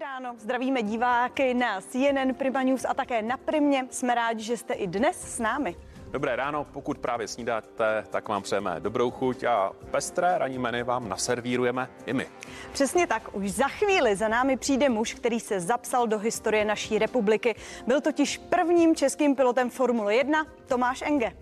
Ráno zdravíme diváky na CNN Prima News a také na Primě. Jsme rádi, že jste i dnes s námi. Dobré ráno, pokud právě snídáte, tak vám přejeme dobrou chuť a pestré ranní menu vám naservírujeme i my. Přesně tak, už za chvíli za námi přijde muž, který se zapsal do historie naší republiky. Byl totiž prvním českým pilotem Formule 1, Tomáš Enge.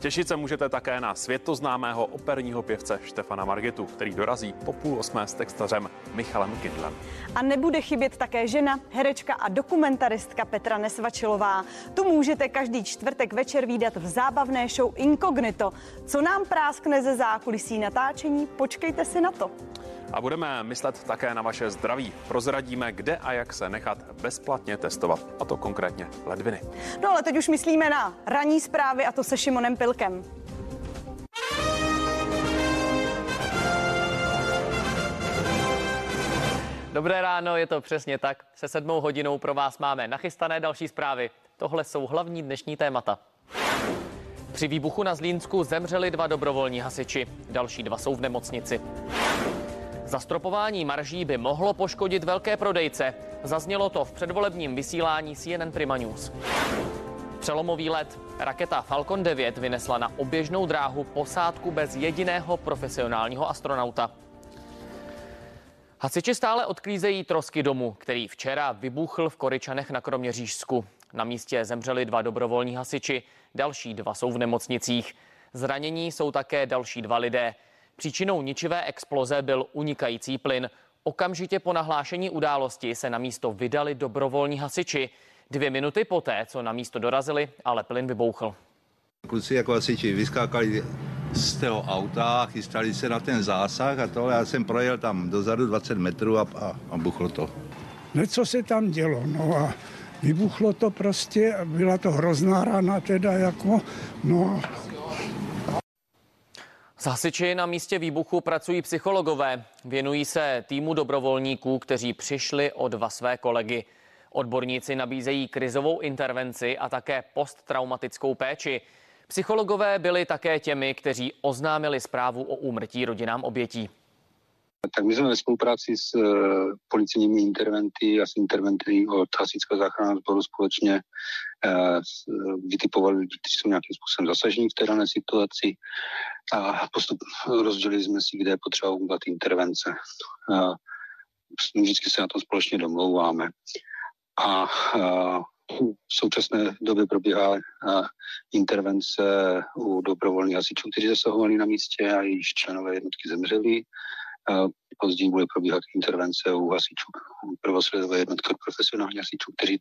Těšit se můžete také na světoznámého operního pěvce Štefana Margetu, který dorazí po půl osmé s textařem Michalem Kindlem. A nebude chybět také žena, herečka a dokumentaristka Petra Nesvačilová. Tu můžete každý čtvrtek večer výdat v zábavné show Incognito. Co nám práskne ze zákulisí natáčení, počkejte si na to. A budeme myslet také na vaše zdraví. Prozradíme, kde a jak se nechat bezplatně testovat, a to konkrétně ledviny. No ale teď už myslíme na ranní zprávy a to se Šimonem Pilkem. Dobré ráno, je to přesně tak. Se sedmou hodinou pro vás máme nachystané další zprávy. Tohle jsou hlavní dnešní témata. Při výbuchu na Zlínsku zemřeli dva dobrovolní hasiči, další dva jsou v nemocnici. Zastropování marží by mohlo poškodit velké prodejce. Zaznělo to v předvolebním vysílání CNN Prima News. Přelomový let. Raketa Falcon 9 vynesla na oběžnou dráhu posádku bez jediného profesionálního astronauta. Hasiči stále odklízejí trosky domu, který včera vybuchl v Koryčanech na Kroměřížsku. Na místě zemřeli dva dobrovolní hasiči, další dva jsou v nemocnicích. Zranění jsou také další dva lidé. Příčinou ničivé exploze byl unikající plyn. Okamžitě po nahlášení události se na místo vydali dobrovolní hasiči. Dvě minuty poté, co na místo dorazili, ale plyn vybouchl. Kluci jako hasiči vyskákali z toho auta, chystali se na ten zásah a to já jsem projel tam dozadu 20 metrů a, a, a buchlo to. Něco se tam dělo, no a vybuchlo to prostě, byla to hrozná rána teda jako, no s hasiči na místě výbuchu pracují psychologové. Věnují se týmu dobrovolníků, kteří přišli o dva své kolegy. Odborníci nabízejí krizovou intervenci a také posttraumatickou péči. Psychologové byli také těmi, kteří oznámili zprávu o úmrtí rodinám obětí. Tak my jsme ve spolupráci s uh, policijními interventy a s interventy od Hasičského záchranného sboru společně uh, vytipovali lidi, kteří jsou nějakým způsobem zasažení v té dané situaci a postup rozdělili jsme si, kde je potřeba udělat intervence. Vždycky se na tom společně domlouváme. A v současné době probíhá intervence u dobrovolných hasičů, kteří zasahovali na místě a již členové jednotky zemřeli. Později bude probíhat intervence u hasičů, prvosledové jednotky profesionálních hasičů, kteří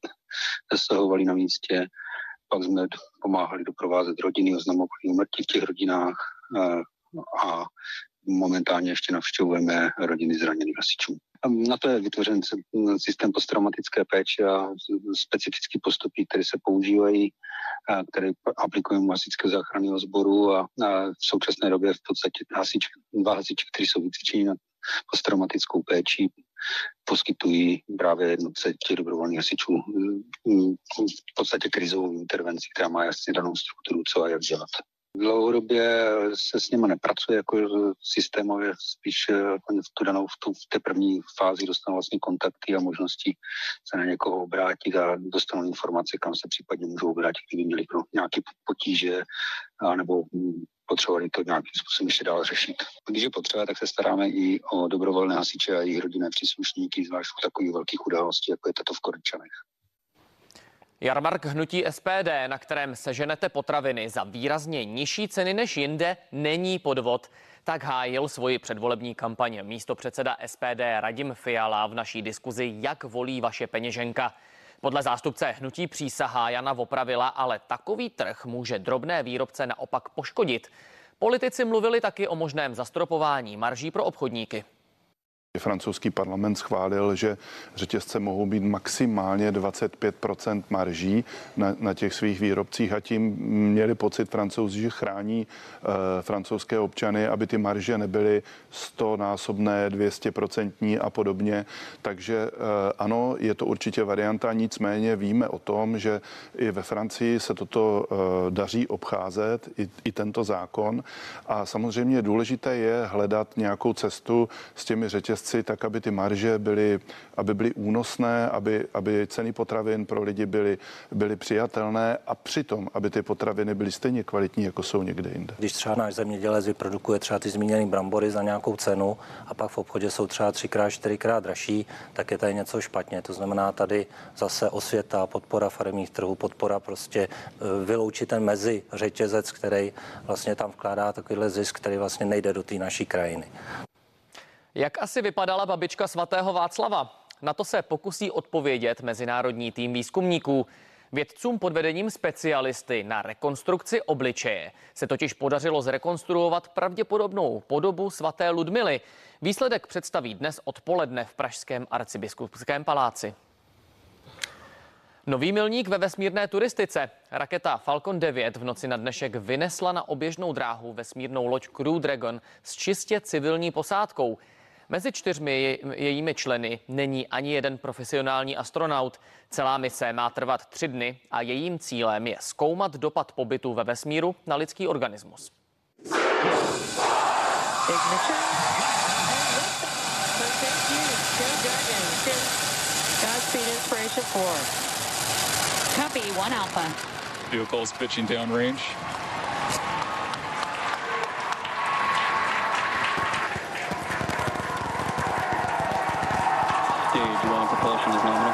zasahovali na místě. Pak jsme pomáhali doprovázet rodiny, oznamovali umrtí v těch rodinách a momentálně ještě navštěvujeme rodiny zraněných hasičů. Na to je vytvořen systém posttraumatické péče a specifické postupy, které se používají, které aplikujeme u hasičského záchranného sboru a, v současné době v podstatě hasič, dva hasiči, kteří jsou vycvičeni na posttraumatickou péči, poskytují právě jednotce těch dobrovolných hasičů v podstatě krizovou intervenci, která má jasně danou strukturu, co a jak dělat. Dlouhodobě se s nimi nepracuje jako systémově, spíš eh, v, tu danou, v, tu, v té první fázi dostanou vlastně kontakty a možnosti se na někoho obrátit a dostanou informace, kam se případně můžou obrátit, kdyby měli nějaké potíže nebo potřebovali to nějakým způsobem ještě dál řešit. Když je potřeba, tak se staráme i o dobrovolné hasiče a jejich rodinné příslušníky, zvlášť v takových velkých událostí, jako je tato v Korčanech. Jarmark hnutí SPD, na kterém seženete potraviny za výrazně nižší ceny než jinde, není podvod. Tak hájil svoji předvolební kampaně místo předseda SPD Radim Fiala v naší diskuzi, jak volí vaše peněženka. Podle zástupce hnutí přísahá Jana Vopravila ale takový trh může drobné výrobce naopak poškodit. Politici mluvili taky o možném zastropování marží pro obchodníky. Francouzský parlament schválil, že řetězce mohou být maximálně 25% marží na, na těch svých výrobcích a tím měli pocit francouzi, že chrání e, francouzské občany, aby ty marže nebyly 100 násobné, 200% a podobně. Takže e, ano, je to určitě varianta, nicméně víme o tom, že i ve Francii se toto e, daří obcházet, i, i tento zákon a samozřejmě důležité je hledat nějakou cestu s těmi řetězci řetězci, tak aby ty marže byly, aby byly únosné, aby, aby ceny potravin pro lidi byly, byly přijatelné a přitom, aby ty potraviny byly stejně kvalitní, jako jsou někde jinde. Když třeba náš zemědělec vyprodukuje třeba ty zmíněné brambory za nějakou cenu a pak v obchodě jsou třeba třikrát, čtyřikrát dražší, tak je tady něco špatně. To znamená tady zase osvěta, podpora farmních trhů, podpora prostě e, vyloučit ten mezi řetězec, který vlastně tam vkládá takovýhle zisk, který vlastně nejde do té naší krajiny. Jak asi vypadala babička svatého Václava? Na to se pokusí odpovědět mezinárodní tým výzkumníků. Vědcům pod vedením specialisty na rekonstrukci obličeje se totiž podařilo zrekonstruovat pravděpodobnou podobu svaté Ludmily. Výsledek představí dnes odpoledne v Pražském arcibiskupském paláci. Nový milník ve vesmírné turistice. Raketa Falcon 9 v noci na dnešek vynesla na oběžnou dráhu vesmírnou loď Crew Dragon s čistě civilní posádkou. Mezi čtyřmi jejími členy není ani jeden profesionální astronaut. Celá mise má trvat tři dny a jejím cílem je zkoumat dopad pobytu ve vesmíru na lidský organismus. Copy, one alpha. Vehicle is pitching downrange. One propulsion is nominal.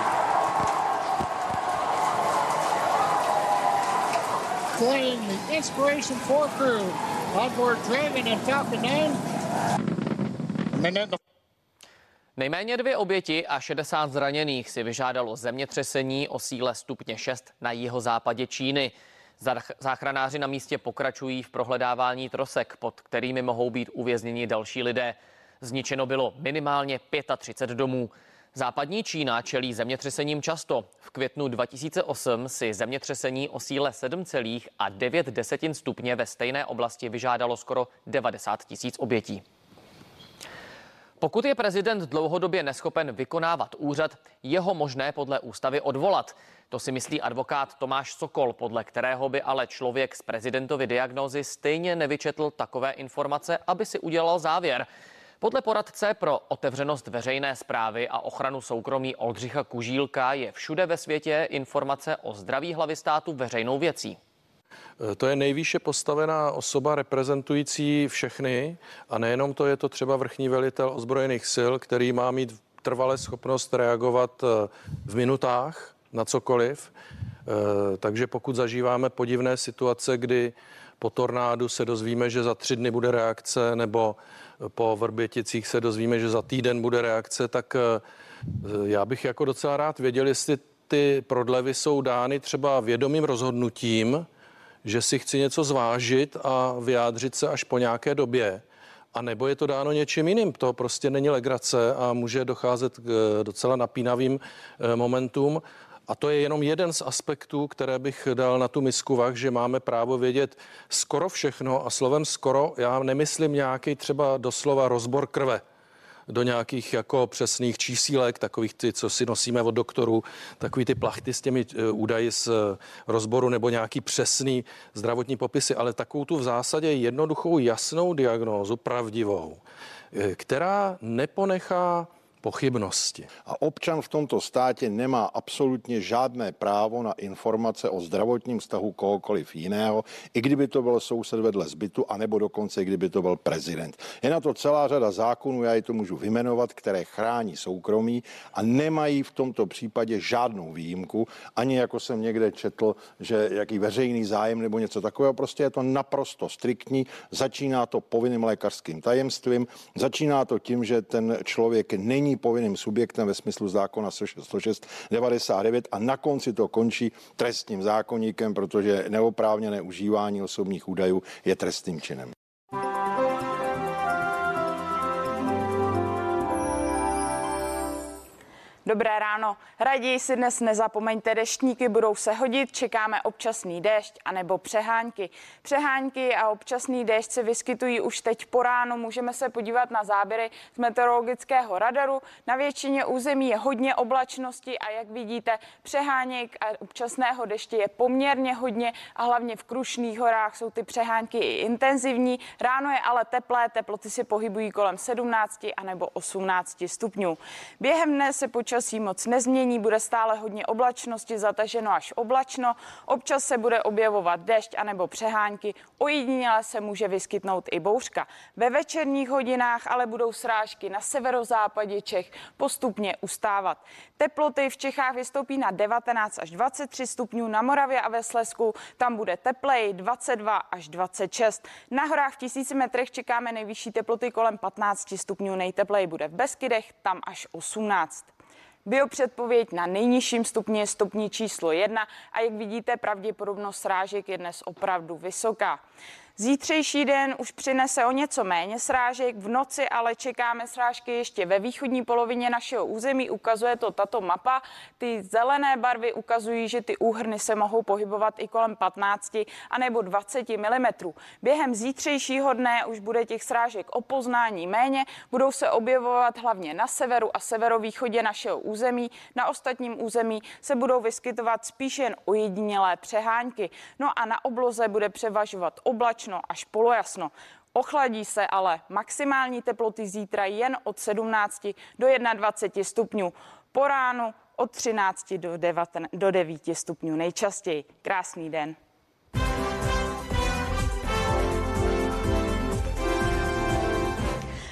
Flying the Inspiration 4 crew onboard Dragon and Falcon 9. Nejméně dvě oběti a 60 zraněných si vyžádalo zemětřesení o síle stupně 6 na jihozápadě Číny. Záchranáři na místě pokračují v prohledávání trosek, pod kterými mohou být uvězněni další lidé. Zničeno bylo minimálně 35 domů. Západní Čína čelí zemětřesením často. V květnu 2008 si zemětřesení o síle 7,9 desetin stupně ve stejné oblasti vyžádalo skoro 90 tisíc obětí. Pokud je prezident dlouhodobě neschopen vykonávat úřad, je ho možné podle ústavy odvolat. To si myslí advokát Tomáš Sokol, podle kterého by ale člověk z prezidentovy diagnózy stejně nevyčetl takové informace, aby si udělal závěr. Podle poradce pro otevřenost veřejné zprávy a ochranu soukromí Oldřicha Kužílka je všude ve světě informace o zdraví hlavy státu veřejnou věcí. Eh, to je nejvýše postavená osoba reprezentující všechny a nejenom to je to třeba vrchní velitel ozbrojených sil, který má mít trvalé schopnost reagovat eh, v minutách na cokoliv. Eh, takže pokud zažíváme podivné situace, kdy po tornádu se dozvíme, že za tři dny bude reakce, nebo po Vrběticích se dozvíme, že za týden bude reakce, tak já bych jako docela rád věděl, jestli ty prodlevy jsou dány třeba vědomým rozhodnutím, že si chci něco zvážit a vyjádřit se až po nějaké době. A nebo je to dáno něčím jiným. To prostě není legrace a může docházet k eh, docela napínavým eh, momentům. A to je jenom jeden z aspektů, které bych dal na tu misku vah, že máme právo vědět skoro všechno a slovem skoro já nemyslím nějaký třeba doslova rozbor krve do nějakých jako přesných čísílek, takových ty, co si nosíme od doktorů, takový ty plachty s těmi eh, údaji z eh, rozboru nebo nějaký přesný zdravotní popisy, ale takovou tu v zásadě jednoduchou, jasnou diagnózu, pravdivou, eh, která neponechá pochybnosti. A občan v tomto státě nemá absolutně žádné právo na informace o zdravotním stavu kohokoliv jiného, i kdyby to byl soused vedle zbytu, anebo dokonce i kdyby to byl prezident. Je na to celá řada zákonů, já je to můžu vymenovat, které chrání soukromí a nemají v tomto případě žádnou výjimku, ani jako jsem někde četl, že jaký veřejný zájem nebo něco takového, prostě je to naprosto striktní, začíná to povinným lékařským tajemstvím, začíná to tím, že ten člověk není povinným subjektem ve smyslu zákona 106 99 a na konci to končí trestním zákonníkem, protože neoprávněné užívání osobních údajů je trestným činem. Dobré ráno. Raději si dnes nezapomeňte, deštníky budou se hodit, čekáme občasný déšť anebo přehánky. Přehánky a občasný déšť se vyskytují už teď po ránu. Můžeme se podívat na záběry z meteorologického radaru. Na většině území je hodně oblačnosti a jak vidíte, přeháněk a občasného deště je poměrně hodně a hlavně v Krušných horách jsou ty přehánky i intenzivní. Ráno je ale teplé, teploty se pohybují kolem 17 anebo 18 stupňů. Během dne se počas počasí moc nezmění, bude stále hodně oblačnosti, zataženo až oblačno. Občas se bude objevovat dešť anebo přehánky, ojediněle se může vyskytnout i bouřka. Ve večerních hodinách ale budou srážky na severozápadě Čech postupně ustávat. Teploty v Čechách vystoupí na 19 až 23 stupňů, na Moravě a ve Slesku tam bude tepleji 22 až 26. Na horách v tisíci metrech čekáme nejvyšší teploty kolem 15 stupňů, nejtepleji bude v Beskydech, tam až 18. Biopředpověď na nejnižším stupni je stupní číslo 1 a jak vidíte, pravděpodobnost srážek je dnes opravdu vysoká. Zítřejší den už přinese o něco méně srážek, v noci ale čekáme srážky ještě ve východní polovině našeho území. Ukazuje to tato mapa. Ty zelené barvy ukazují, že ty úhrny se mohou pohybovat i kolem 15 a nebo 20 mm. Během zítřejšího dne už bude těch srážek o poznání méně, budou se objevovat hlavně na severu a severovýchodě našeho území. Na ostatním území se budou vyskytovat spíš jen ojedinělé přehánky. No a na obloze bude převažovat oblač oblačno až polojasno. Ochladí se ale maximální teploty zítra jen od 17 do 21 stupňů. Po ránu od 13 do 9, do 9 stupňů nejčastěji. Krásný den.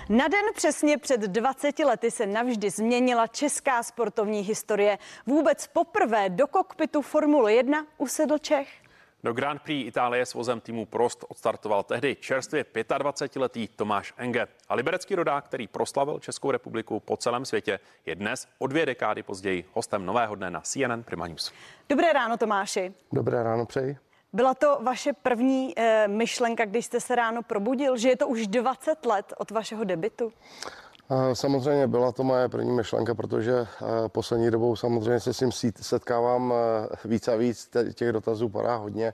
Na den přesně před 20 lety se navždy změnila česká sportovní historie. Vůbec poprvé do kokpitu Formule 1 usedl Čech. Do Grand Prix Itálie s vozem týmu Prost odstartoval tehdy čerstvě 25-letý Tomáš Enge. A liberecký rodák, který proslavil Českou republiku po celém světě, je dnes o dvě dekády později hostem nového dne na CNN Prima News. Dobré ráno, Tomáši. Dobré ráno, přeji. Byla to vaše první e, myšlenka, když jste se ráno probudil, že je to už 20 let od vašeho debitu? Samozřejmě byla to moje první myšlenka, protože poslední dobou samozřejmě se s tím setkávám víc a víc. Těch dotazů padá hodně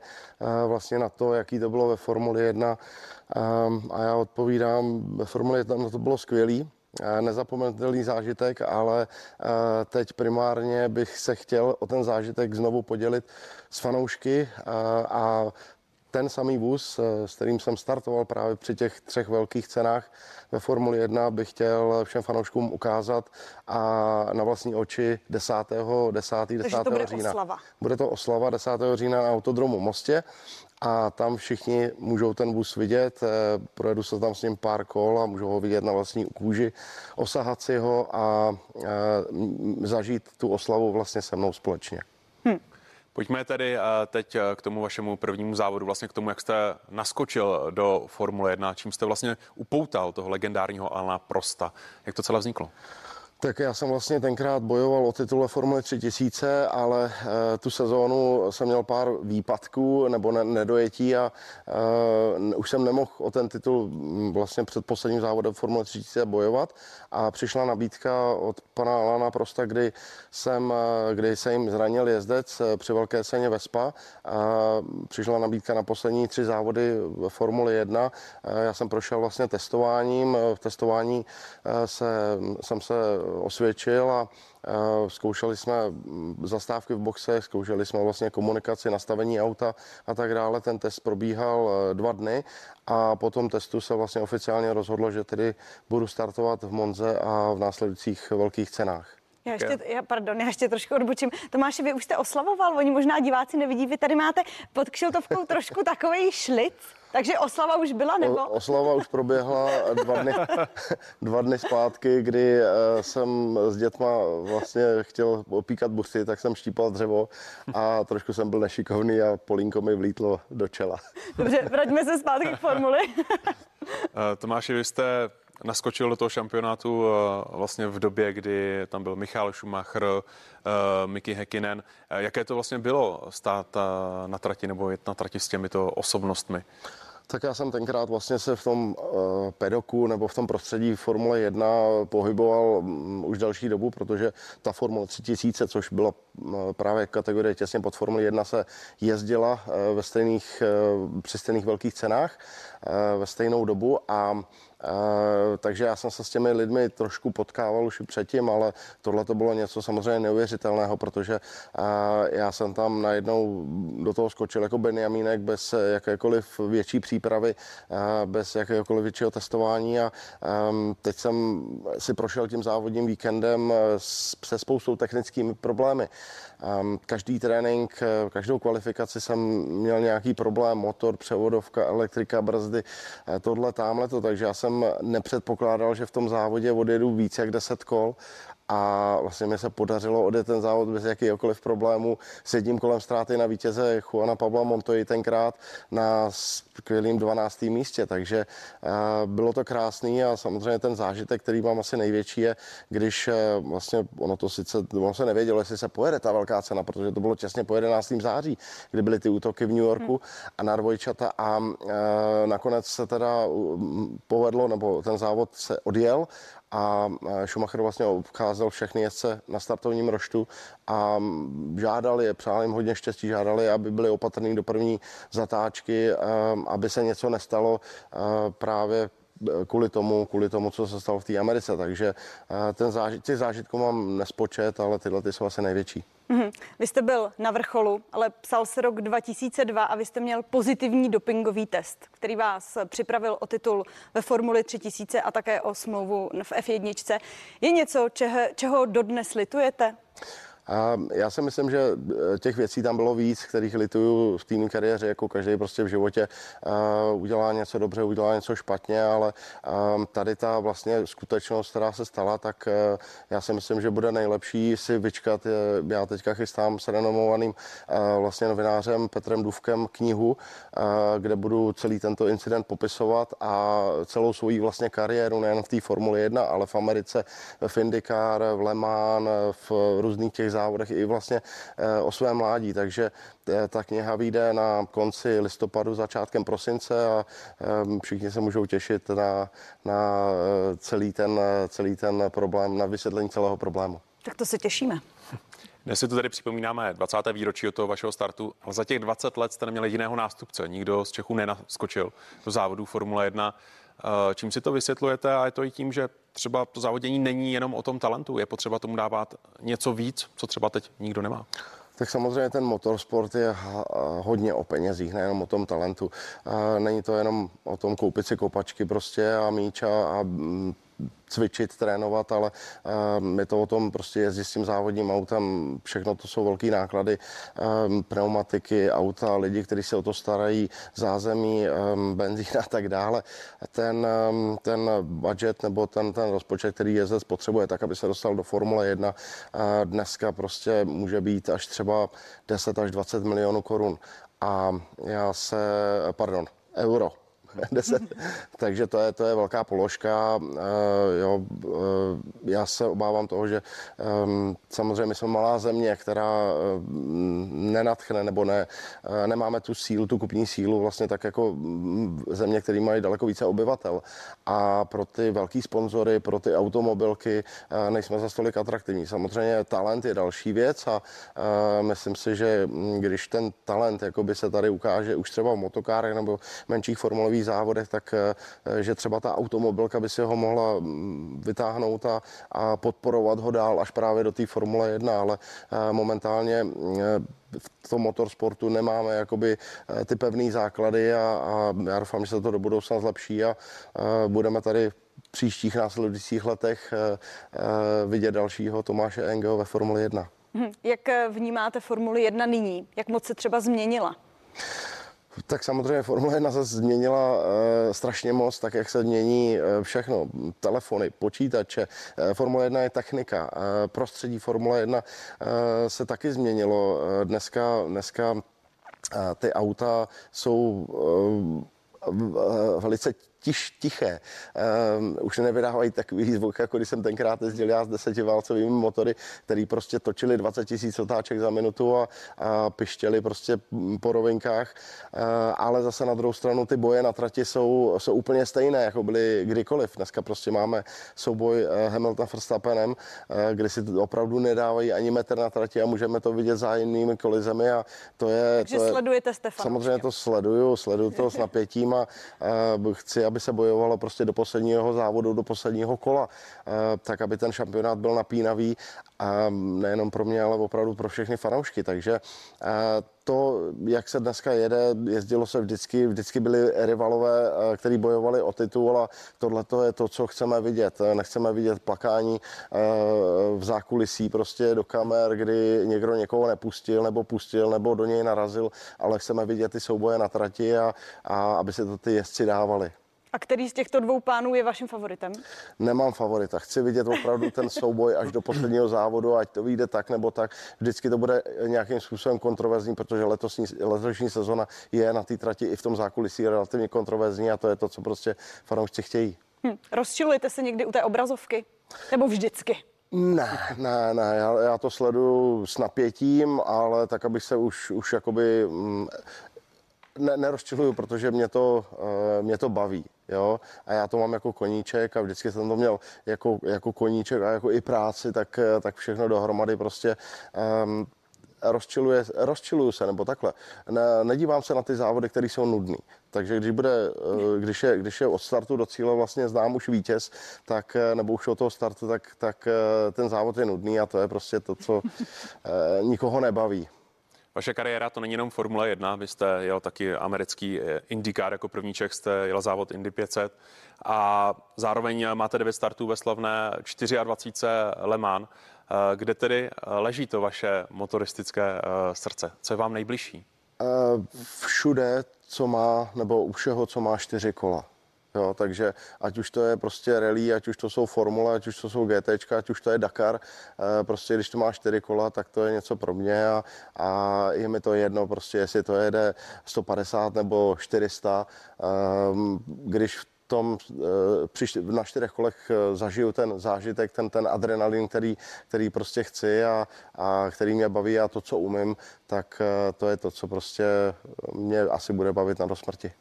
vlastně na to, jaký to bylo ve Formuli 1. A já odpovídám, ve Formuli 1 no to bylo skvělý, nezapomenutelný zážitek, ale teď primárně bych se chtěl o ten zážitek znovu podělit s fanoušky a ten samý vůz, s kterým jsem startoval právě při těch třech velkých cenách, ve Formuli 1 bych chtěl všem fanouškům ukázat a na vlastní oči 10. 10. 10. to bude října. Oslava. Bude to oslava 10. října na autodromu Mostě a tam všichni můžou ten vůz vidět, eh, projedu se tam s ním pár kol a můžou ho vidět na vlastní kůži, osahat si ho a eh, zažít tu oslavu vlastně se mnou společně. Pojďme tedy eh, teď eh, k tomu vašemu prvnímu závodu, vlastně k tomu, jak jste naskočil do Formule 1, čím jste vlastně upoutal toho legendárního Alana Prosta. Jak to celé vzniklo? Tak já jsem vlastně tenkrát bojoval o titule Formule 3000, ale e, tu sezónu jsem měl pár výpadků nebo ne, nedojetí a e, už jsem nemohl o ten titul mm, vlastně před posledním závodem Formule 3000 bojovat a přišla nabídka od pana Alana Prosta, kdy jsem, e, kdy se jim zranil jezdec při velké ceně Vespa. A přišla nabídka na poslední tři závody v Formule 1. Já jsem prošel vlastně testováním. V testování se, jsem se osvědčil a zkoušeli jsme zastávky v boxe, zkoušeli jsme vlastně komunikaci, nastavení auta a tak dále. Ten test probíhal e, dva dny a po tom testu se vlastně oficiálně rozhodlo, že tedy budu startovat v Monze a v následujících velkých cenách. Já ještě, já, pardon, já ještě trošku odbočím. Tomáši, vy už jste oslavoval, oni možná diváci nevidí, vy tady máte pod kšiltovkou trošku takový šlic. Takže oslava už byla, nebo? O, oslava už proběhla dva dny, dva dny zpátky, kdy uh, jsem s dětma vlastně chtěl opíkat bursy, tak jsem štípal dřevo a trošku jsem byl nešikovný a polínko mi vlítlo do čela. Dobře, vraťme se zpátky k formuli. Eh, Tomáši, vy jste naskočil do toho šampionátu eh, vlastně v době, kdy tam byl Michal Schumacher, Mickey Häkkinen. Jaké to vlastně bylo stát na trati nebo jet na trati s těmito osobnostmi? Tak já jsem tenkrát vlastně se v tom pedoku nebo v tom prostředí Formule 1 pohyboval um, už další dobu, protože ta Formule 3000, což byla právě kategorie těsně pod Formule 1, se jezdila uh, ve stejných, uh, při stejných velkých cenách uh, ve stejnou dobu a takže já jsem se s těmi lidmi trošku potkával už i předtím, ale tohle to bylo něco samozřejmě neuvěřitelného, protože já jsem tam najednou do toho skočil jako Benjamínek bez jakékoliv větší přípravy, bez jakéhokoliv většího testování a teď jsem si prošel tím závodním víkendem se spoustou technickými problémy. Ehm, každý trénink, každou kvalifikaci jsem měl nějaký problém, motor, převodovka, elektrika, brzdy, tohle, tamhle to, takže já jsem jsem nepředpokládal, že v tom závodě odjedu víc jak 10 kol a vlastně mi se podařilo odjet ten závod bez jakýkoliv problému s jedním kolem ztráty na vítěze Juana Pabla Montoy tenkrát na skvělým 12. místě, takže uh, bylo to krásný a samozřejmě ten zážitek, který mám asi největší je, když uh, vlastně ono to sice, ono se nevědělo, jestli se pojede ta velká cena, protože to bylo těsně po 11. září, kdy byly ty útoky v New Yorku a na dvojčata a uh, nakonec se teda povedlo, nebo ten závod se odjel a Schumacher vlastně obcházel všechny jezdce na startovním roštu a žádali je, přál jim hodně štěstí, žádali, aby byli opatrní do první zatáčky, aby se něco nestalo právě kvůli tomu, kvůli tomu, co se stalo v té Americe. Takže ten zážit, těch zážitků mám nespočet, ale tyhle ty jsou asi největší. Mm-hmm. Vy jste byl na vrcholu, ale psal se rok 2002 a vy jste měl pozitivní dopingový test, který vás připravil o titul ve Formuli 3000 a také o smlouvu v F1. Je něco, čeho, čeho dodnes litujete? A já si myslím, že eh, těch věcí tam bylo víc, kterých lituju v té kariéře, jako každý prostě v životě uh, udělá něco dobře, udělá něco špatně, ale um, tady ta vlastně skutečnost, která se stala, tak uh, já si myslím, že bude nejlepší si vyčkat. Já teďka chystám s renomovaným uh, vlastně novinářem Petrem Duvkem knihu, kde budu celý tento incident popisovat a celou svoji vlastně kariéru, nejen v té Formuli 1, ale v Americe, v IndyCar, v Le Mans, v různých těch závodech i vlastně eh, o svém mládí. Takže eh, ta kniha vyjde na konci listopadu, začátkem prosince a eh, všichni se můžou těšit na, na celý, ten, celý ten problém, na vysvětlení celého problému. Tak to se těšíme. Dnes si tu tady připomínáme 20. výročí od toho vašeho startu, ale za těch 20 let jste neměli jediného nástupce. Nikdo z Čechů nenaskočil do závodu Formule 1. Čím si to vysvětlujete a je to i tím, že třeba to závodění není jenom o tom talentu, je potřeba tomu dávat něco víc, co třeba teď nikdo nemá. Tak samozřejmě ten motorsport je hodně o penězích, nejenom o tom talentu. Není to jenom o tom koupit si kopačky prostě a míč a, a cvičit, trénovat, ale je to o tom prostě jezdit s tím závodním autem, všechno to jsou velké náklady, pneumatiky, auta, lidi, kteří se o to starají, zázemí, benzín a tak dále. Ten, ten budget nebo ten, ten rozpočet, který jezdec potřebuje, tak, aby se dostal do Formule 1, dneska prostě může být až třeba 10 až 20 milionů korun. A já se, pardon, euro, 10. Takže to je, to je velká položka. Uh, jo, uh, já se obávám toho, že um, samozřejmě jsme malá země, která uh, nenatchne nebo ne, uh, nemáme tu sílu, tu kupní sílu vlastně tak jako mm, země, které mají daleko více obyvatel. A pro ty velký sponzory, pro ty automobilky nejsme za stolik atraktivní. Samozřejmě talent je další věc a myslím si, že mm, když ten talent jakoby se tady ukáže už třeba v motokárech nebo menších formulových takových závodech, tak eh, že třeba ta automobilka by si ho mohla mm, vytáhnout a, a podporovat ho dál až právě do té Formule 1, ale eh, momentálně eh, v tom motorsportu nemáme jakoby ty pevné základy a, a já doufám, že se to do budoucna zlepší a, a budeme tady v příštích následujících letech vidět dalšího Tomáše Engeho ve Formuli 1. Hm, jak vnímáte Formuli 1 nyní? Jak moc se třeba změnila? Tak samozřejmě Formule 1 se změnila e, strašně moc, tak jak se mění e, všechno. Telefony, počítače. E, Formule 1 je technika. E, prostředí Formule 1 e, se taky změnilo. E, dneska, dneska e, ty auta jsou e, velice tiš, tiché. Um, už nevydávají takový zvuk, jako když jsem tenkrát jezdil já s desetiválcovými motory, který prostě točili 20 tisíc otáček za minutu a, a pištěli prostě po rovinkách. Uh, ale zase na druhou stranu ty boje na trati jsou, jsou úplně stejné, jako byly kdykoliv. Dneska prostě máme souboj uh, Hamilton Verstappenem, uh, kde si opravdu nedávají ani metr na trati a můžeme to vidět zájemnými kolizemi a to je... Takže to je, sledujete Stefana. Samozřejmě to sleduju, sleduju to s napětím a uh, chci, aby se bojovalo prostě do posledního závodu, do posledního kola, uh, tak aby ten šampionát byl napínavý a nejenom pro mě, ale opravdu pro všechny fanoušky. Takže uh, to, jak se dneska jede, jezdilo se vždycky, vždycky byli rivalové, kteří bojovali o titul a tohle je to, co chceme vidět. Nechceme vidět plakání v zákulisí prostě do kamer, kdy někdo někoho nepustil nebo pustil nebo do něj narazil, ale chceme vidět ty souboje na trati a, a aby se to ty jezdci dávali. A který z těchto dvou pánů je vaším favoritem? Nemám favorita. Chci vidět opravdu ten souboj až do posledního závodu, ať to vyjde tak nebo tak. Vždycky to bude nějakým způsobem kontroverzní, protože letosní, letošní sezona je na té trati i v tom zákulisí relativně kontroverzní a to je to, co prostě fanoušci chtějí. Hm. Rozčilujete se někdy u té obrazovky? Nebo vždycky? Ne, ne, ne, já, já to sleduju s napětím, ale tak, abych se už, už jakoby mm, ne, nerozčiluju, protože mě to, uh, mě to baví. Jo? A já to mám jako koníček a vždycky jsem to měl jako, jako koníček a jako i práci, tak, tak všechno dohromady prostě um, rozčiluje, rozčiluju se, nebo takhle. Ne, nedívám se na ty závody, které jsou nudné. Takže když, bude, eh, když, je, když je od startu do cíle vlastně znám už vítěz, tak, eh, nebo už od toho startu, tak, tak ten závod je nudný a to je prostě to, co nikoho nebaví. Vaše kariéra to není jenom Formule 1, vy jste jel taky americký eh, IndyCar, jako první Čech jste jel závod Indy 500 a zároveň máte devět startů ve slavné 24 Le Mans. Eh, kde tedy eh, leží to vaše motoristické srdce? Co je vám nejbližší? Všude, co má, nebo u všeho, co má čtyři kola. Jo, takže ať už to je prostě rally, ať už to jsou formule, ať už to jsou GT, ať už to je Dakar, eh, prostě když to má čtyři kola, tak to je něco pro mě a, a je mi to jedno, prostě jestli to jede 150 nebo 400, ehm, když v tom eh, na čtyřech kolech eh, zažiju ten zážitek, ten, ten adrenalin, který, který prostě chci a, a který mě baví a to, co umím, tak to je to, co prostě mě asi bude bavit na do smrti.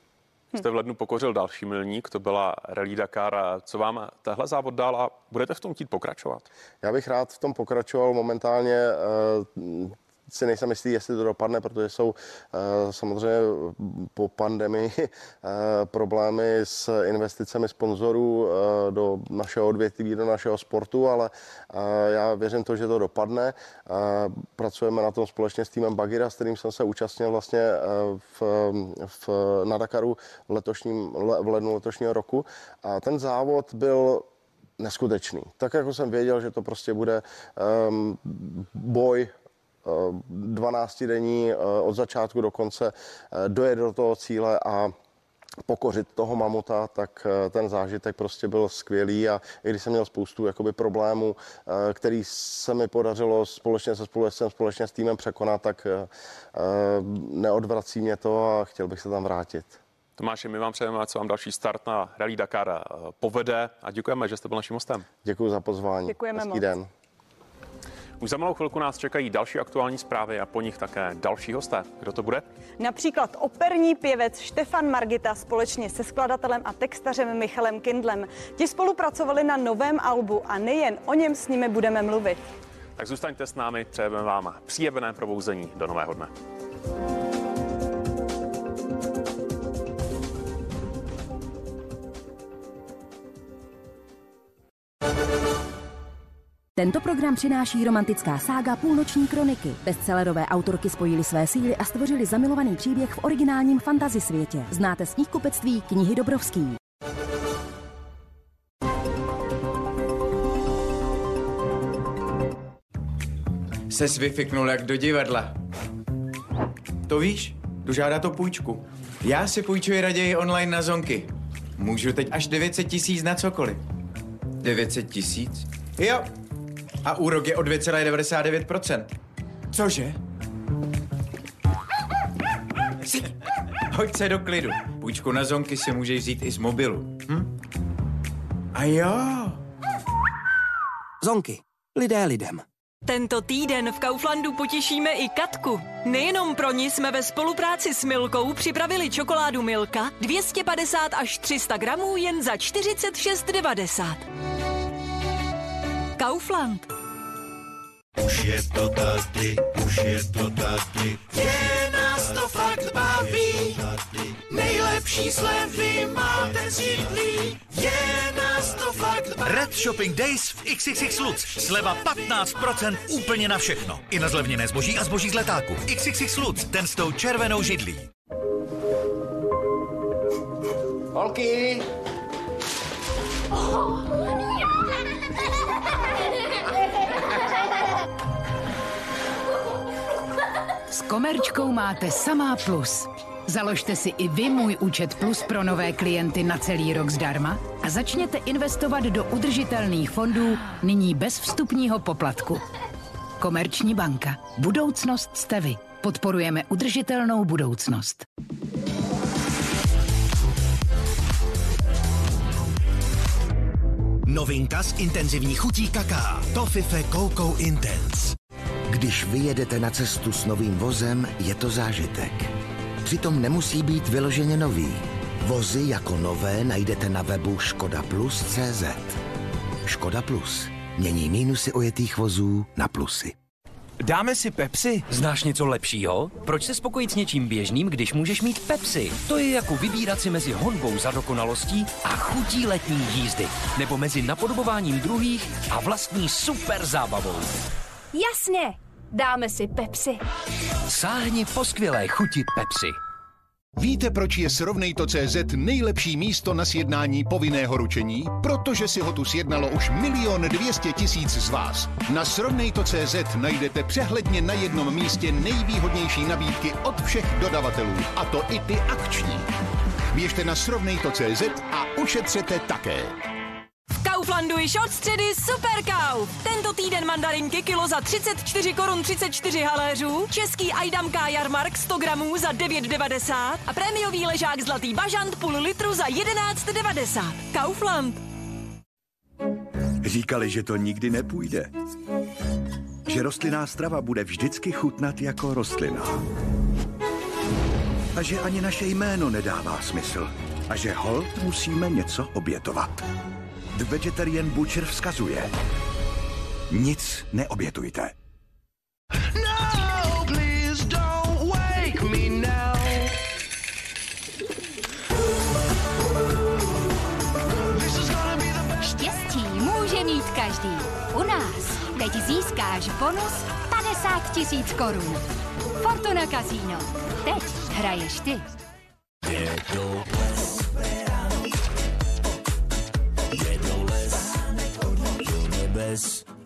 Jste v lednu pokořil další milník, to byla Rally Dakar. Co vám tehle závod dal a budete v tom chtít pokračovat? Já bych rád v tom pokračoval momentálně. Eh, si nejsem jistý, jestli to dopadne, protože jsou uh, samozřejmě po pandemii uh, problémy s investicemi sponzorů uh, do našeho odvětví, do našeho sportu, ale já věřím to, že to dopadne. Pracujeme na tom společně s týmem Bagira, s kterým jsem se účastnil vlastně v, v, na Dakaru v, letošním, v lednu letošního roku. A ten závod byl neskutečný. Tak jako jsem věděl, že to prostě bude um, boj 12 denní eh, od začátku do konce eh, dojet do toho cíle a pokořit toho mamuta, tak eh, ten zážitek prostě byl skvělý a i když jsem měl spoustu jakoby problémů, který se mi podařilo společně se společným, společně s týmem překonat, tak neodvrací mě to a chtěl bych se tam vrátit. Tomáši, my vám přejeme, co vám další start na Rally Dakar povede a děkujeme, že jste byl naším hostem. Děkuji za pozvání. Děkujeme Hezký moc. den. Už za malou chvilku nás čekají další aktuální zprávy a po nich také další hosté. Kdo to bude? Například operní pěvec Štefan Margita společně se skladatelem a textařem Michalem Kindlem. Ti spolupracovali na novém albu a nejen o něm s nimi budeme mluvit. Tak zůstaňte s námi, přejeme vám příjemné probouzení do nového dne. Tento program přináší romantická sága Půlnoční kroniky. Bestsellerové autorky spojili své síly a stvořili zamilovaný příběh v originálním fantasy světě. Znáte z knihkupectví knihy Dobrovský. Se vyfiknul jak do divadla. To víš? Jdu žádat o půjčku. Já si půjčuji raději online na zonky. Můžu teď až 900 tisíc na cokoliv. 900 tisíc? Jo, a úrok je o 2,99%. Cože? Hoď se do klidu. Půjčku na zonky si můžeš vzít i z mobilu. Hm? A jo. Zonky. Lidé lidem. Tento týden v Kauflandu potěšíme i Katku. Nejenom pro ní jsme ve spolupráci s Milkou připravili čokoládu Milka 250 až 300 gramů jen za 46,90. Kaufland. Už je to tady, už je to tady. Je nás to fakt baví. Nejlepší slevy máte z jídlí. Je nás to fakt baví. Red Shopping Days v XXX Lutz. Sleva 15% úplně na všechno. I na zlevněné zboží a zboží z letáku. XXX Lutz, ten s tou červenou židlí. Holky! S Komerčkou máte samá plus. Založte si i vy můj účet Plus pro nové klienty na celý rok zdarma a začněte investovat do udržitelných fondů nyní bez vstupního poplatku. Komerční banka. Budoucnost jste vy. Podporujeme udržitelnou budoucnost. Novinka z intenzivní chutí kaká. Tofife Coco Intense. Když vyjedete na cestu s novým vozem, je to zážitek. Přitom nemusí být vyloženě nový. Vozy jako nové najdete na webu škodaplus.cz. Škoda Plus. Mění mínusy ojetých vozů na plusy. Dáme si Pepsi? Znáš něco lepšího? Proč se spokojit s něčím běžným, když můžeš mít Pepsi? To je jako vybírat si mezi honbou za dokonalostí a chutí letní jízdy. Nebo mezi napodobováním druhých a vlastní super zábavou. Jasně, dáme si Pepsi. Sáhni po skvělé chuti Pepsi. Víte, proč je Srovnejto.cz nejlepší místo na sjednání povinného ručení? Protože si ho tu sjednalo už milion dvěstě tisíc z vás. Na Srovnejto.cz najdete přehledně na jednom místě nejvýhodnější nabídky od všech dodavatelů, a to i ty akční. Běžte na Srovnejto.cz a ušetřete také. V Kauflandu již od středy Super Kauf. Tento týden mandarinky kilo za 34 korun 34 haléřů, český Ajdamka Jarmark 100 gramů za 9,90 a prémiový ležák Zlatý bažant půl litru za 11,90. Kaufland. Říkali, že to nikdy nepůjde. Že rostlinná strava bude vždycky chutnat jako rostlina. A že ani naše jméno nedává smysl. A že hold musíme něco obětovat. The Vegetarian Butcher vzkazuje. Nic neobětujte. No, please don't wake me now. Štěstí může mít každý. U nás teď získáš bonus 50 tisíc korun. Fortuna Casino. Teď hraješ ty.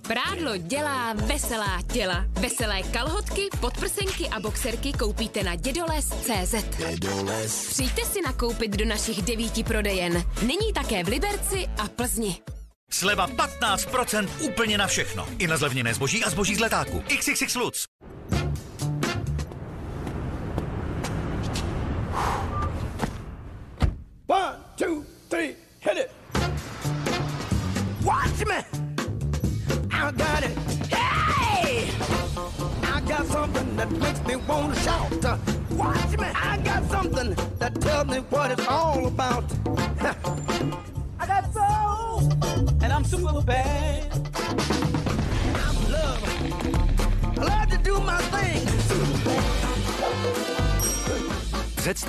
Prádlo dělá veselá těla. Veselé kalhotky, podprsenky a boxerky koupíte na dědoles.cz. Přijďte si nakoupit do našich devíti prodejen. Nyní také v Liberci a Plzni. Sleva 15% úplně na všechno. I na zlevněné zboží a zboží z letáku. XXX Lutz.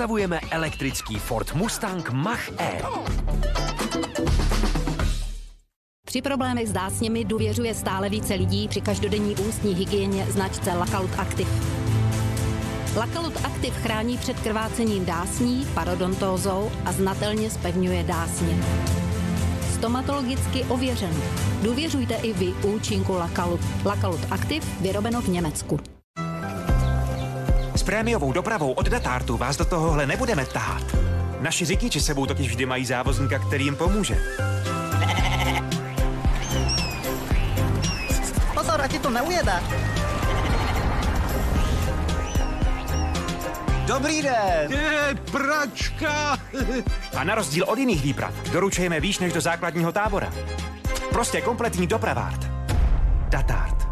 Představujeme elektrický Ford Mustang Mach-E. Při problémech s dásněmi důvěřuje stále více lidí při každodenní ústní hygieně značce Lakalut Active. Lakalut Active chrání před krvácením dásní, parodontózou a znatelně spevňuje dásně. Stomatologicky ověřeno. Důvěřujte i vy účinku Lakalut. Lakalut Active vyrobeno v Německu. S prémiovou dopravou od Datartu vás do tohohle nebudeme tahat. Naši řidiči sebou totiž vždy mají závozníka, který jim pomůže. Pozor, ať ti to neujede. Dobrý den! Je, pračka! A na rozdíl od jiných výprav doručujeme výš než do základního tábora. Prostě kompletní dopravárt. Datard.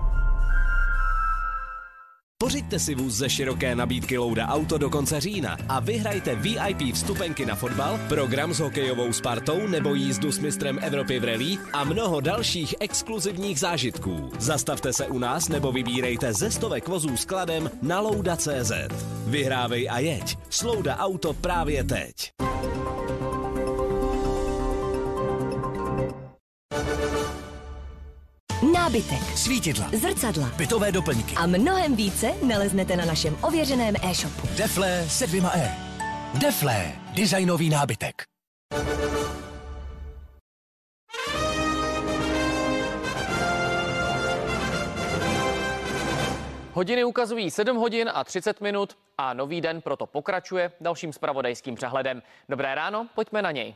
Pořiďte si vůz ze široké nabídky Louda Auto do konce října a vyhrajte VIP vstupenky na fotbal, program s hokejovou Spartou nebo jízdu s mistrem Evropy v rally a mnoho dalších exkluzivních zážitků. Zastavte se u nás nebo vybírejte ze stovek vozů skladem na louda.cz. Vyhrávej a jeď. Slouda Auto právě teď. Nábytek, Svítidla, zrcadla bytové doplňky. a mnohem více naleznete na našem ověřeném e-shopu. Deflé se dvěma E. Deflé. Designový nábytek. Hodiny ukazují 7 hodin a 30 minut a nový den proto pokračuje dalším spravodajským přehledem. Dobré ráno, pojďme na něj.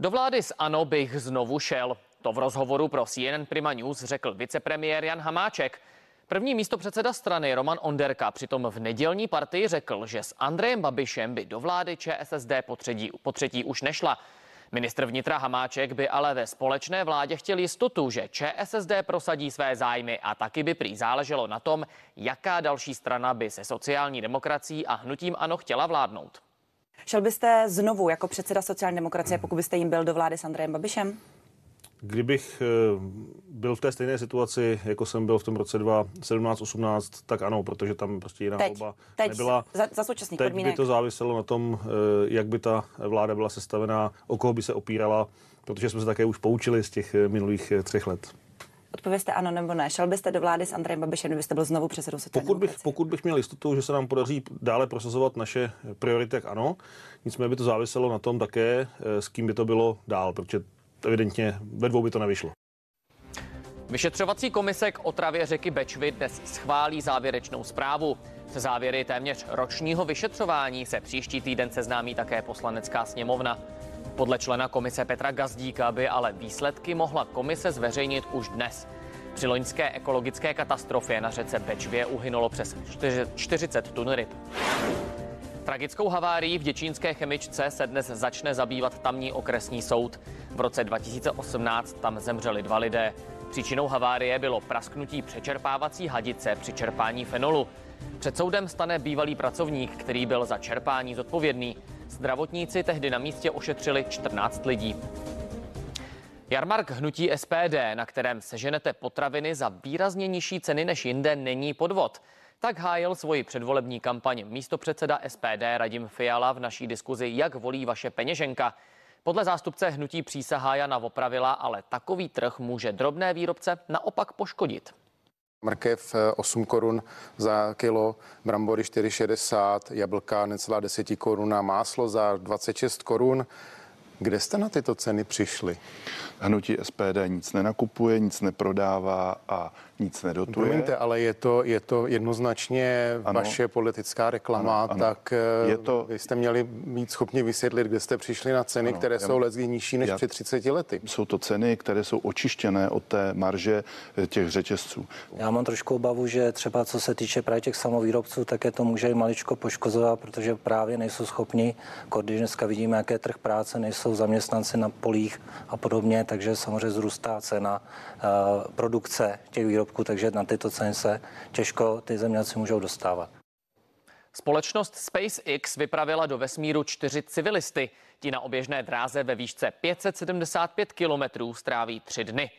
Do vlády s ANO bych znovu šel. To v rozhovoru pro CNN Prima News řekl vicepremiér Jan Hamáček. První místo předseda strany Roman Onderka přitom v nedělní partii řekl, že s Andrejem Babišem by do vlády ČSSD po třetí, už nešla. Ministr vnitra Hamáček by ale ve společné vládě chtěl jistotu, že ČSSD prosadí své zájmy a taky by prý záleželo na tom, jaká další strana by se sociální demokracií a hnutím ANO chtěla vládnout. Šel byste znovu jako předseda sociální demokracie, pokud byste jim byl do vlády s Andrejem Babišem? Kdybych eh, byl v té stejné situaci, jako jsem byl v tom roce 2017-18, tak ano, protože tam prostě jiná Teď, volba teď, nebyla. za, za současných Teď podmínek. by to záviselo na tom, eh, jak by ta vláda byla sestavená, o koho by se opírala, protože jsme se také už poučili z těch eh, minulých třech let. Odpovězte ano nebo ne. Šel byste do vlády s Andrejem Babišem, kdybyste byl znovu předsedou sociální Pokud bych, pokud bych měl jistotu, že se nám podaří dále prosazovat naše priority, tak ano. Nicméně by to záviselo na tom také, s kým by to bylo dál, protože evidentně ve dvou by to nevyšlo. Vyšetřovací komise k otravě řeky Bečvy dnes schválí závěrečnou zprávu. Se závěry téměř ročního vyšetřování se příští týden seznámí také poslanecká sněmovna. Podle člena komise Petra Gazdíka by ale výsledky mohla komise zveřejnit už dnes. Při loňské ekologické katastrofě na řece Bečvě uhynulo přes 40 tun ryb. Tragickou havárií v děčínské chemičce se dnes začne zabývat tamní okresní soud. V roce 2018 tam zemřeli dva lidé. Příčinou havárie bylo prasknutí přečerpávací hadice při čerpání fenolu. Před soudem stane bývalý pracovník, který byl za čerpání zodpovědný. Zdravotníci tehdy na místě ošetřili 14 lidí. Jarmark hnutí SPD, na kterém seženete potraviny za výrazně nižší ceny než jinde, není podvod. Tak hájil svoji předvolební kampaň místopředseda SPD Radim Fiala v naší diskuzi Jak volí vaše peněženka. Podle zástupce hnutí přísahá Jana Vopravila ale takový trh může drobné výrobce naopak poškodit. Mrkev eh, 8 korun za kilo, brambory 4,60, jablka necelá 10 korun a máslo za 26 korun. Kde jste na tyto ceny přišli? Hnutí SPD nic nenakupuje, nic neprodává a nic nedotuje. Promiňte, ale je to, je to jednoznačně ano. Vaše politická reklama, Ano, ano. tak Je je to- vy jste měli být schopni vysvětlit, kde jste přišli na ceny, Ano, které já- jsou lecky nižší než já- před 30 lety. Jsou to ceny, které jsou očištěné od té marže eh, těch řetězců. Já mám trošku obavu, že třeba co se týče právě těch samovýrobců, tak je to může i maličko poškozovat, protože právě nejsou schopni, když dneska vidíme, jaké trh práce, nejsou zaměstnanci na polích a podobně, takže samozřejmě zrůstá cena uh, produkce těch výrobků, takže na tyto ceny se těžko ty zemědělci můžou dostávat. Společnost SpaceX vypravila do vesmíru čtyři civilisty. Ti na oběžné dráze ve výšce 575 kilometrů stráví tři dny.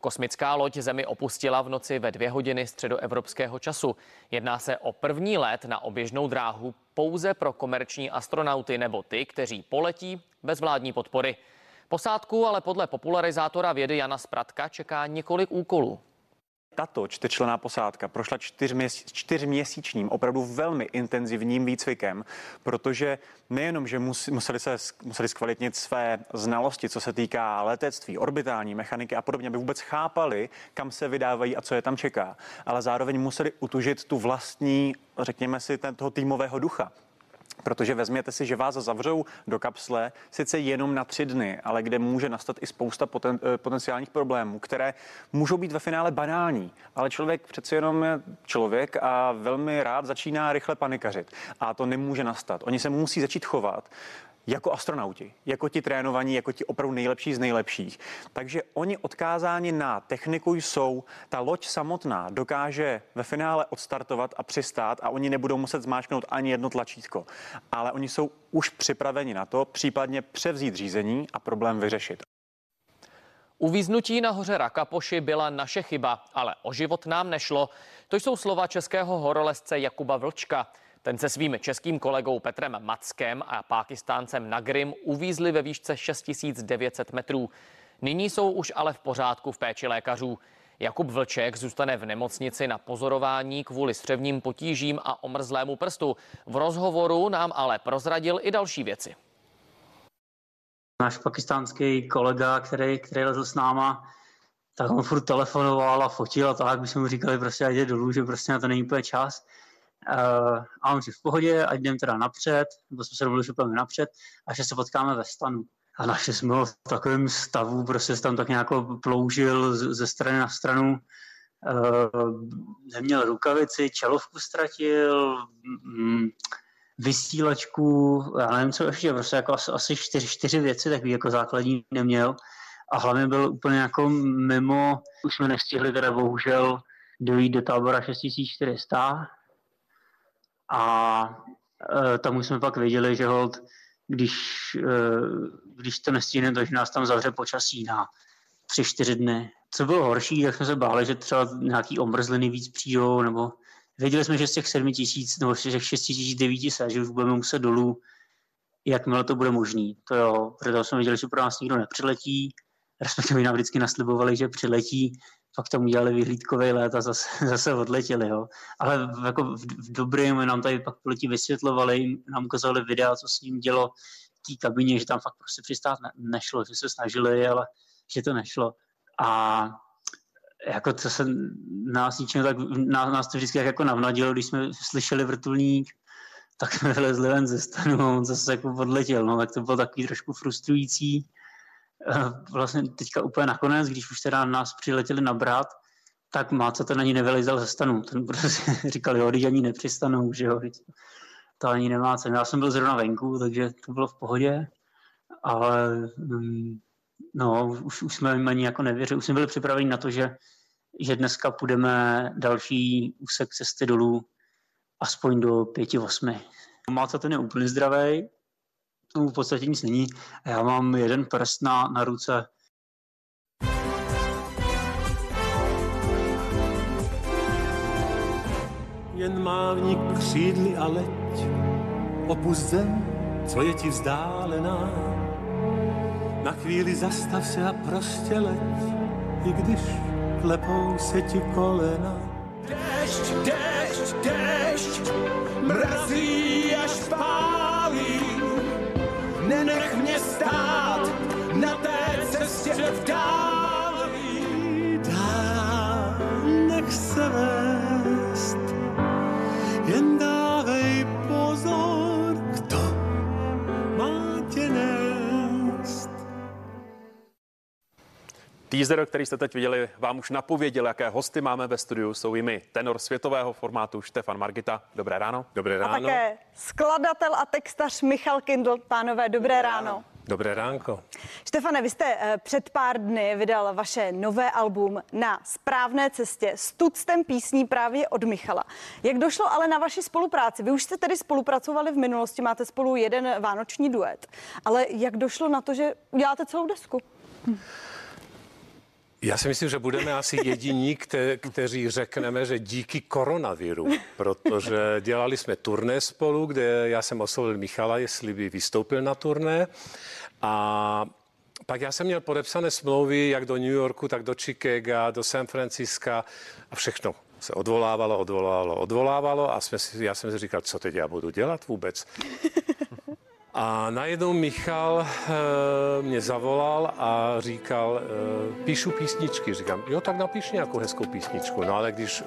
Kosmická loď Zemi opustila v noci ve dvě hodiny středoevropského času. Jedná se o první let na oběžnou dráhu pouze pro komerční astronauty nebo ty, kteří poletí bez vládní podpory. Posádku ale podle popularizátora vědy Jana Spratka čeká několik úkolů. Tato čtyřčlená posádka prošla čtyřměs- čtyřměsíčním, opravdu velmi intenzivním výcvikem, protože nejenom, že mus- museli, se, museli zkvalitnit své znalosti, co se týká letectví, orbitální mechaniky a podobně, aby vůbec chápali, kam se vydávají a co je tam čeká, ale zároveň museli utužit tu vlastní, řekněme si, toho týmového ducha. Protože vezměte si, že vás zavřou do kapsle sice jenom na tři dny, ale kde může nastat i spousta poten, eh, potenciálních problémů, které můžou být ve finále banální, ale člověk přece jenom je člověk a velmi rád začíná rychle panikařit. A to nemůže nastat. Oni se musí začít chovat jako astronauti, jako ti trénovaní, jako ti opravdu nejlepší z nejlepších. Takže oni odkázáni na techniku jsou, ta loď samotná dokáže ve finále odstartovat a přistát a oni nebudou muset zmáčknout ani jedno tlačítko. Ale oni jsou už připraveni na to, případně převzít řízení a problém vyřešit. Uvíznutí na hoře Rakapoši byla naše chyba, ale o život nám nešlo. To jsou slova českého horolezce Jakuba Vlčka. Ten se svým českým kolegou Petrem Mackem a pákistáncem Nagrim uvízli ve výšce 6900 metrů. Nyní jsou už ale v pořádku v péči lékařů. Jakub Vlček zůstane v nemocnici na pozorování kvůli střevním potížím a omrzlému prstu. V rozhovoru nám ale prozradil i další věci. Náš pakistánský kolega, který, který lezl s náma, tak on furt telefonoval a fotil a tak, my jsme mu říkali prostě, ať jde dolů, že prostě na to není úplně čas. Uh, a on si v pohodě, ať jdem teda napřed, nebo jsme se domluvili, že napřed a že se potkáme ve stanu. A našli jsme ho v takovém stavu, prostě se tam tak nějak ploužil ze strany na stranu. Uh, neměl rukavici, čelovku ztratil, mm, vysílačku, já nevím, co ještě, prostě jako asi, asi čtyři, čtyři věci takový jako základní neměl. A hlavně byl úplně jako mimo, už jsme nestihli teda bohužel dojít do tábora 6400, a e, tam už jsme pak věděli, že hold, když, e, když to nestihne, to, že nás tam zavře počasí na tři, čtyři dny. Co bylo horší, tak jsme se báli, že třeba nějaký omrzliny víc přijdou, nebo věděli jsme, že z těch sedmi tisíc, nebo z těch šesti tisíc devíti se, že už budeme muset dolů, jakmile to bude možný. To jo, protože jsme věděli, že pro nás nikdo nepřiletí, respektive nám vždycky naslibovali, že přiletí, pak tam udělali vyhlídkový let a zase, zase odletěli. Jo. Ale v, jako v, v dobrým nám tady pak piloti vysvětlovali, nám ukazovali videa, co s ním dělo v té kabině, že tam fakt prostě přistát ne, nešlo, že se snažili, ale že to nešlo. A jako to se nás ničím, tak nás, nás to vždycky jako navnadilo, když jsme slyšeli vrtulník, tak jsme vylezli ven ze stanu a on zase jako odletěl, no, tak to bylo takový trošku frustrující vlastně teďka úplně nakonec, když už teda nás přiletěli nabrat, tak Máca ten ani nevylezal ze stanu. Ten prostě říkal, jo, když ani nepřistanou, že jo, to ani nemá cenu. Já jsem byl zrovna venku, takže to bylo v pohodě, ale mm, no, už, už jsme ani jako nevěřili. Už jsme byli připraveni na to, že, že dneska půjdeme další úsek cesty dolů aspoň do pěti, osmi. Máca ten je úplně zdravý, tomu v podstatě nic není. Já mám jeden prst na, na ruce. Jen mávni křídly a leď, opust zem, co je ti vzdálená. Na chvíli zastav se a prostě leď, i když klepou se ti kolena. Dešť, dešť, dešť, mrazí až pálí, nenech mě stát na té cestě v dáli. Teaser, který jste teď viděli, vám už napověděl, jaké hosty máme ve studiu. Jsou jimi tenor světového formátu Štefan Margita. Dobré ráno. Dobré A také skladatel a textař Michal Kindl. Pánové, dobré ráno. Dobré ránko. Štefane, vy jste eh, před pár dny vydal vaše nové album Na správné cestě s tuctem písní právě od Michala. Jak došlo ale na vaši spolupráci? Vy už jste tedy spolupracovali v minulosti, máte spolu jeden vánoční duet, ale jak došlo na to, že uděláte celou desku? Já si myslím, že budeme asi jediní, kte, kteří řekneme, že díky koronaviru, protože dělali jsme turné spolu, kde já jsem oslovil Michala, jestli by vystoupil na turné a pak já jsem měl podepsané smlouvy jak do New Yorku, tak do Chicaga, do San Francisca a všechno se odvolávalo, odvolávalo, odvolávalo a jsme si, já jsem si říkal, co teď já budu dělat vůbec. A najednou Michal e, mě zavolal a říkal, e, píšu písničky. Říkám, jo, tak napiš nějakou hezkou písničku. No ale když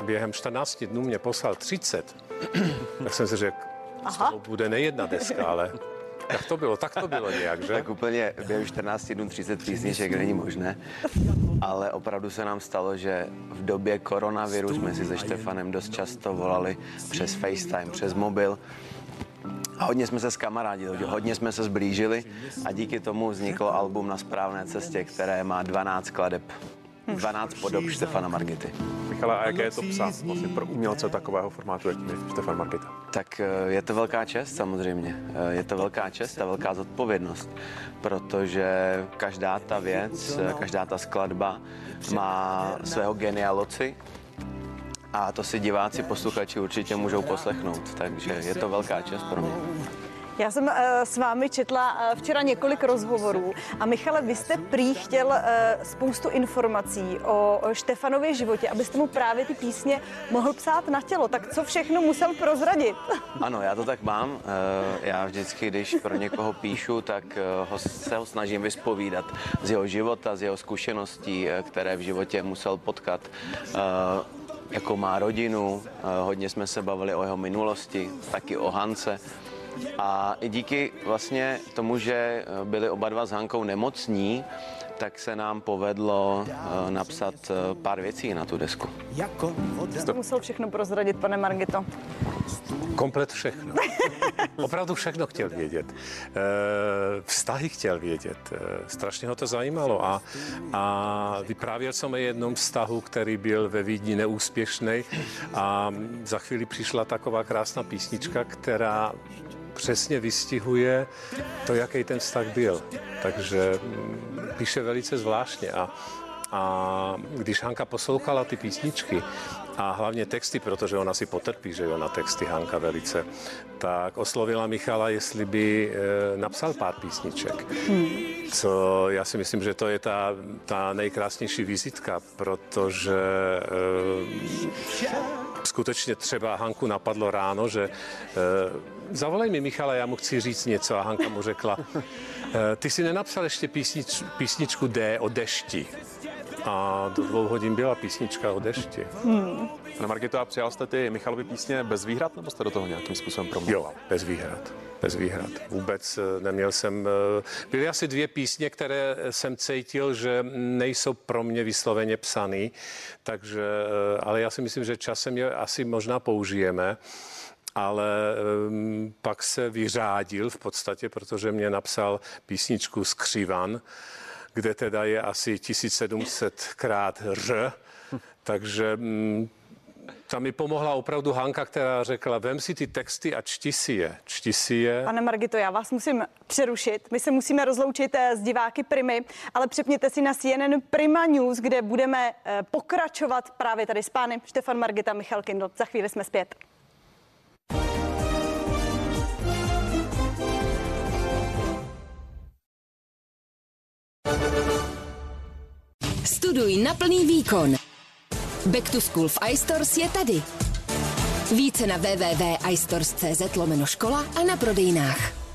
e, během 14 dnů mě poslal 30, tak jsem si řekl, Z toho bude nejedna deska, ale jak to bylo? Tak to bylo nějak, že? Tak úplně během 14 dnů 30 písniček není možné, ale opravdu se nám stalo, že v době koronaviru jsme si se Štefanem dost často volali přes FaceTime, přes mobil. A hodně jsme se skamarádili, hodně jsme se zblížili a díky tomu vzniklo album Na správné cestě, které má 12 skladeb 12 podob Štefana Margity. Michala, a jaké je to psát vlastně pro umělce takového formátu, jak je Štefan Margita? Tak eh, je to velká čest samozřejmě. Eh, Je to velká čest a velká zodpovědnost, protože každá ta věc, eh, každá ta skladba má svého genia loci a to si diváci, posluchači určitě můžou poslechnout, takže je to velká čest pro mě. Já jsem eh, s vámi četla eh, včera několik rozhovorů a Michale, vy jste prý chtěl eh, spoustu informací o Štefanově životě, abyste mu právě ty písně mohl psát na tělo. Tak co všechno musel prozradit? Ano, já to tak mám. Já vždycky, když pro někoho píšu, tak ho, se ho snažím vyspovídat z jeho života, z jeho zkušeností, které v životě musel potkat. Jakou má rodinu, eh, hodně jsme se bavili o jeho minulosti, taky o Hance. A i díky vlastně tomu, že eh, byli oba dva s Hankou nemocní, tak se nám povedlo eh, napsat eh, pár věcí na tu desku. Jste musel všechno prozradit, pane Margito. Komplet všechno. Opravdu všechno chtěl vědět. Eh, Vztahy chtěl vědět. Strašně ho to zajímalo. A, a vyprávěl jsem o jednom vztahu, který byl ve Vídni neúspěšný. A za chvíli přišla taková krásná písnička, která přesně vystihuje to, jaký ten vztah byl. Takže mm, píše velice zvláštně. A, a když Hanka poslouchala ty písničky a hlavně texty, protože ona si potrpí, že jo, na texty Hanka velice, tak oslovila Michala, jestli by e, napsal pár písniček. Co já si myslím, že to je ta, ta nejkrásnější vizitka, protože e, skutečně třeba Hanku napadlo ráno, že e, zavolej mi Michala, já mu chci říct něco a Hanka mu řekla, e, ty si nenapsal ještě písnič, písničku D o dešti. A do dvou hodin byla písnička o dešti. Hmm. Pane Margito, a přijal jste ty Michalovy písně bez výhrad, nebo jste do toho nějakým způsobem promluvil? Jo, bez výhrad. Bez výhrad. Vůbec eh, neměl jsem... eh, Byly asi dvě písně, které jsem cítil, že nejsou pro mě vysloveně psaný, takže, eh, ale já si myslím, že časem je asi možná použijeme ale um, pak se vyřádil v podstatě, protože mě napsal písničku Skřivan, kde teda je asi 1700 krát ř, takže mm, tam mi pomohla opravdu Hanka, která řekla, vem si ty texty a čti si je. Čti si je. Pane Margito, já vás musím přerušit. My se musíme rozloučit eh, s diváky Primy, ale přepněte si na CNN Prima News, kde budeme eh, pokračovat právě tady s pány Štefan Margita, Michal Kindl. Za chvíli jsme zpět. Studuj na plný výkon. Back to School v iStores je tady. Více na www.istores.cz lomeno škola a na prodejnách.